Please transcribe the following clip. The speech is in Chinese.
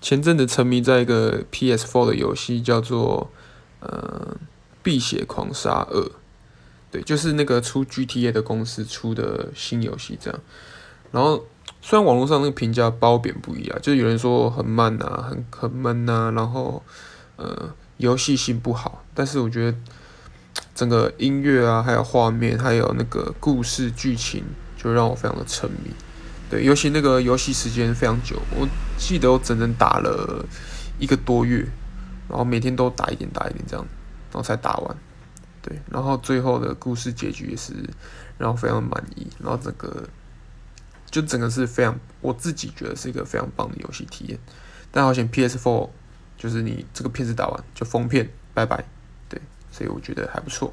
前阵子沉迷在一个 PS4 的游戏，叫做呃《碧血狂杀二》，对，就是那个出 GTA 的公司出的新游戏，这样。然后虽然网络上那个评价褒贬不一啊，就有人说很慢啊，很很闷啊，然后呃游戏性不好，但是我觉得整个音乐啊，还有画面，还有那个故事剧情，就让我非常的沉迷。对，尤其那个游戏时间非常久，我记得我整整打了一个多月，然后每天都打一点打一点这样，然后才打完。对，然后最后的故事结局也是让我非常满意，然后整个就整个是非常，我自己觉得是一个非常棒的游戏体验。但好像 PS4 就是你这个片子打完就封片，拜拜。对，所以我觉得还不错。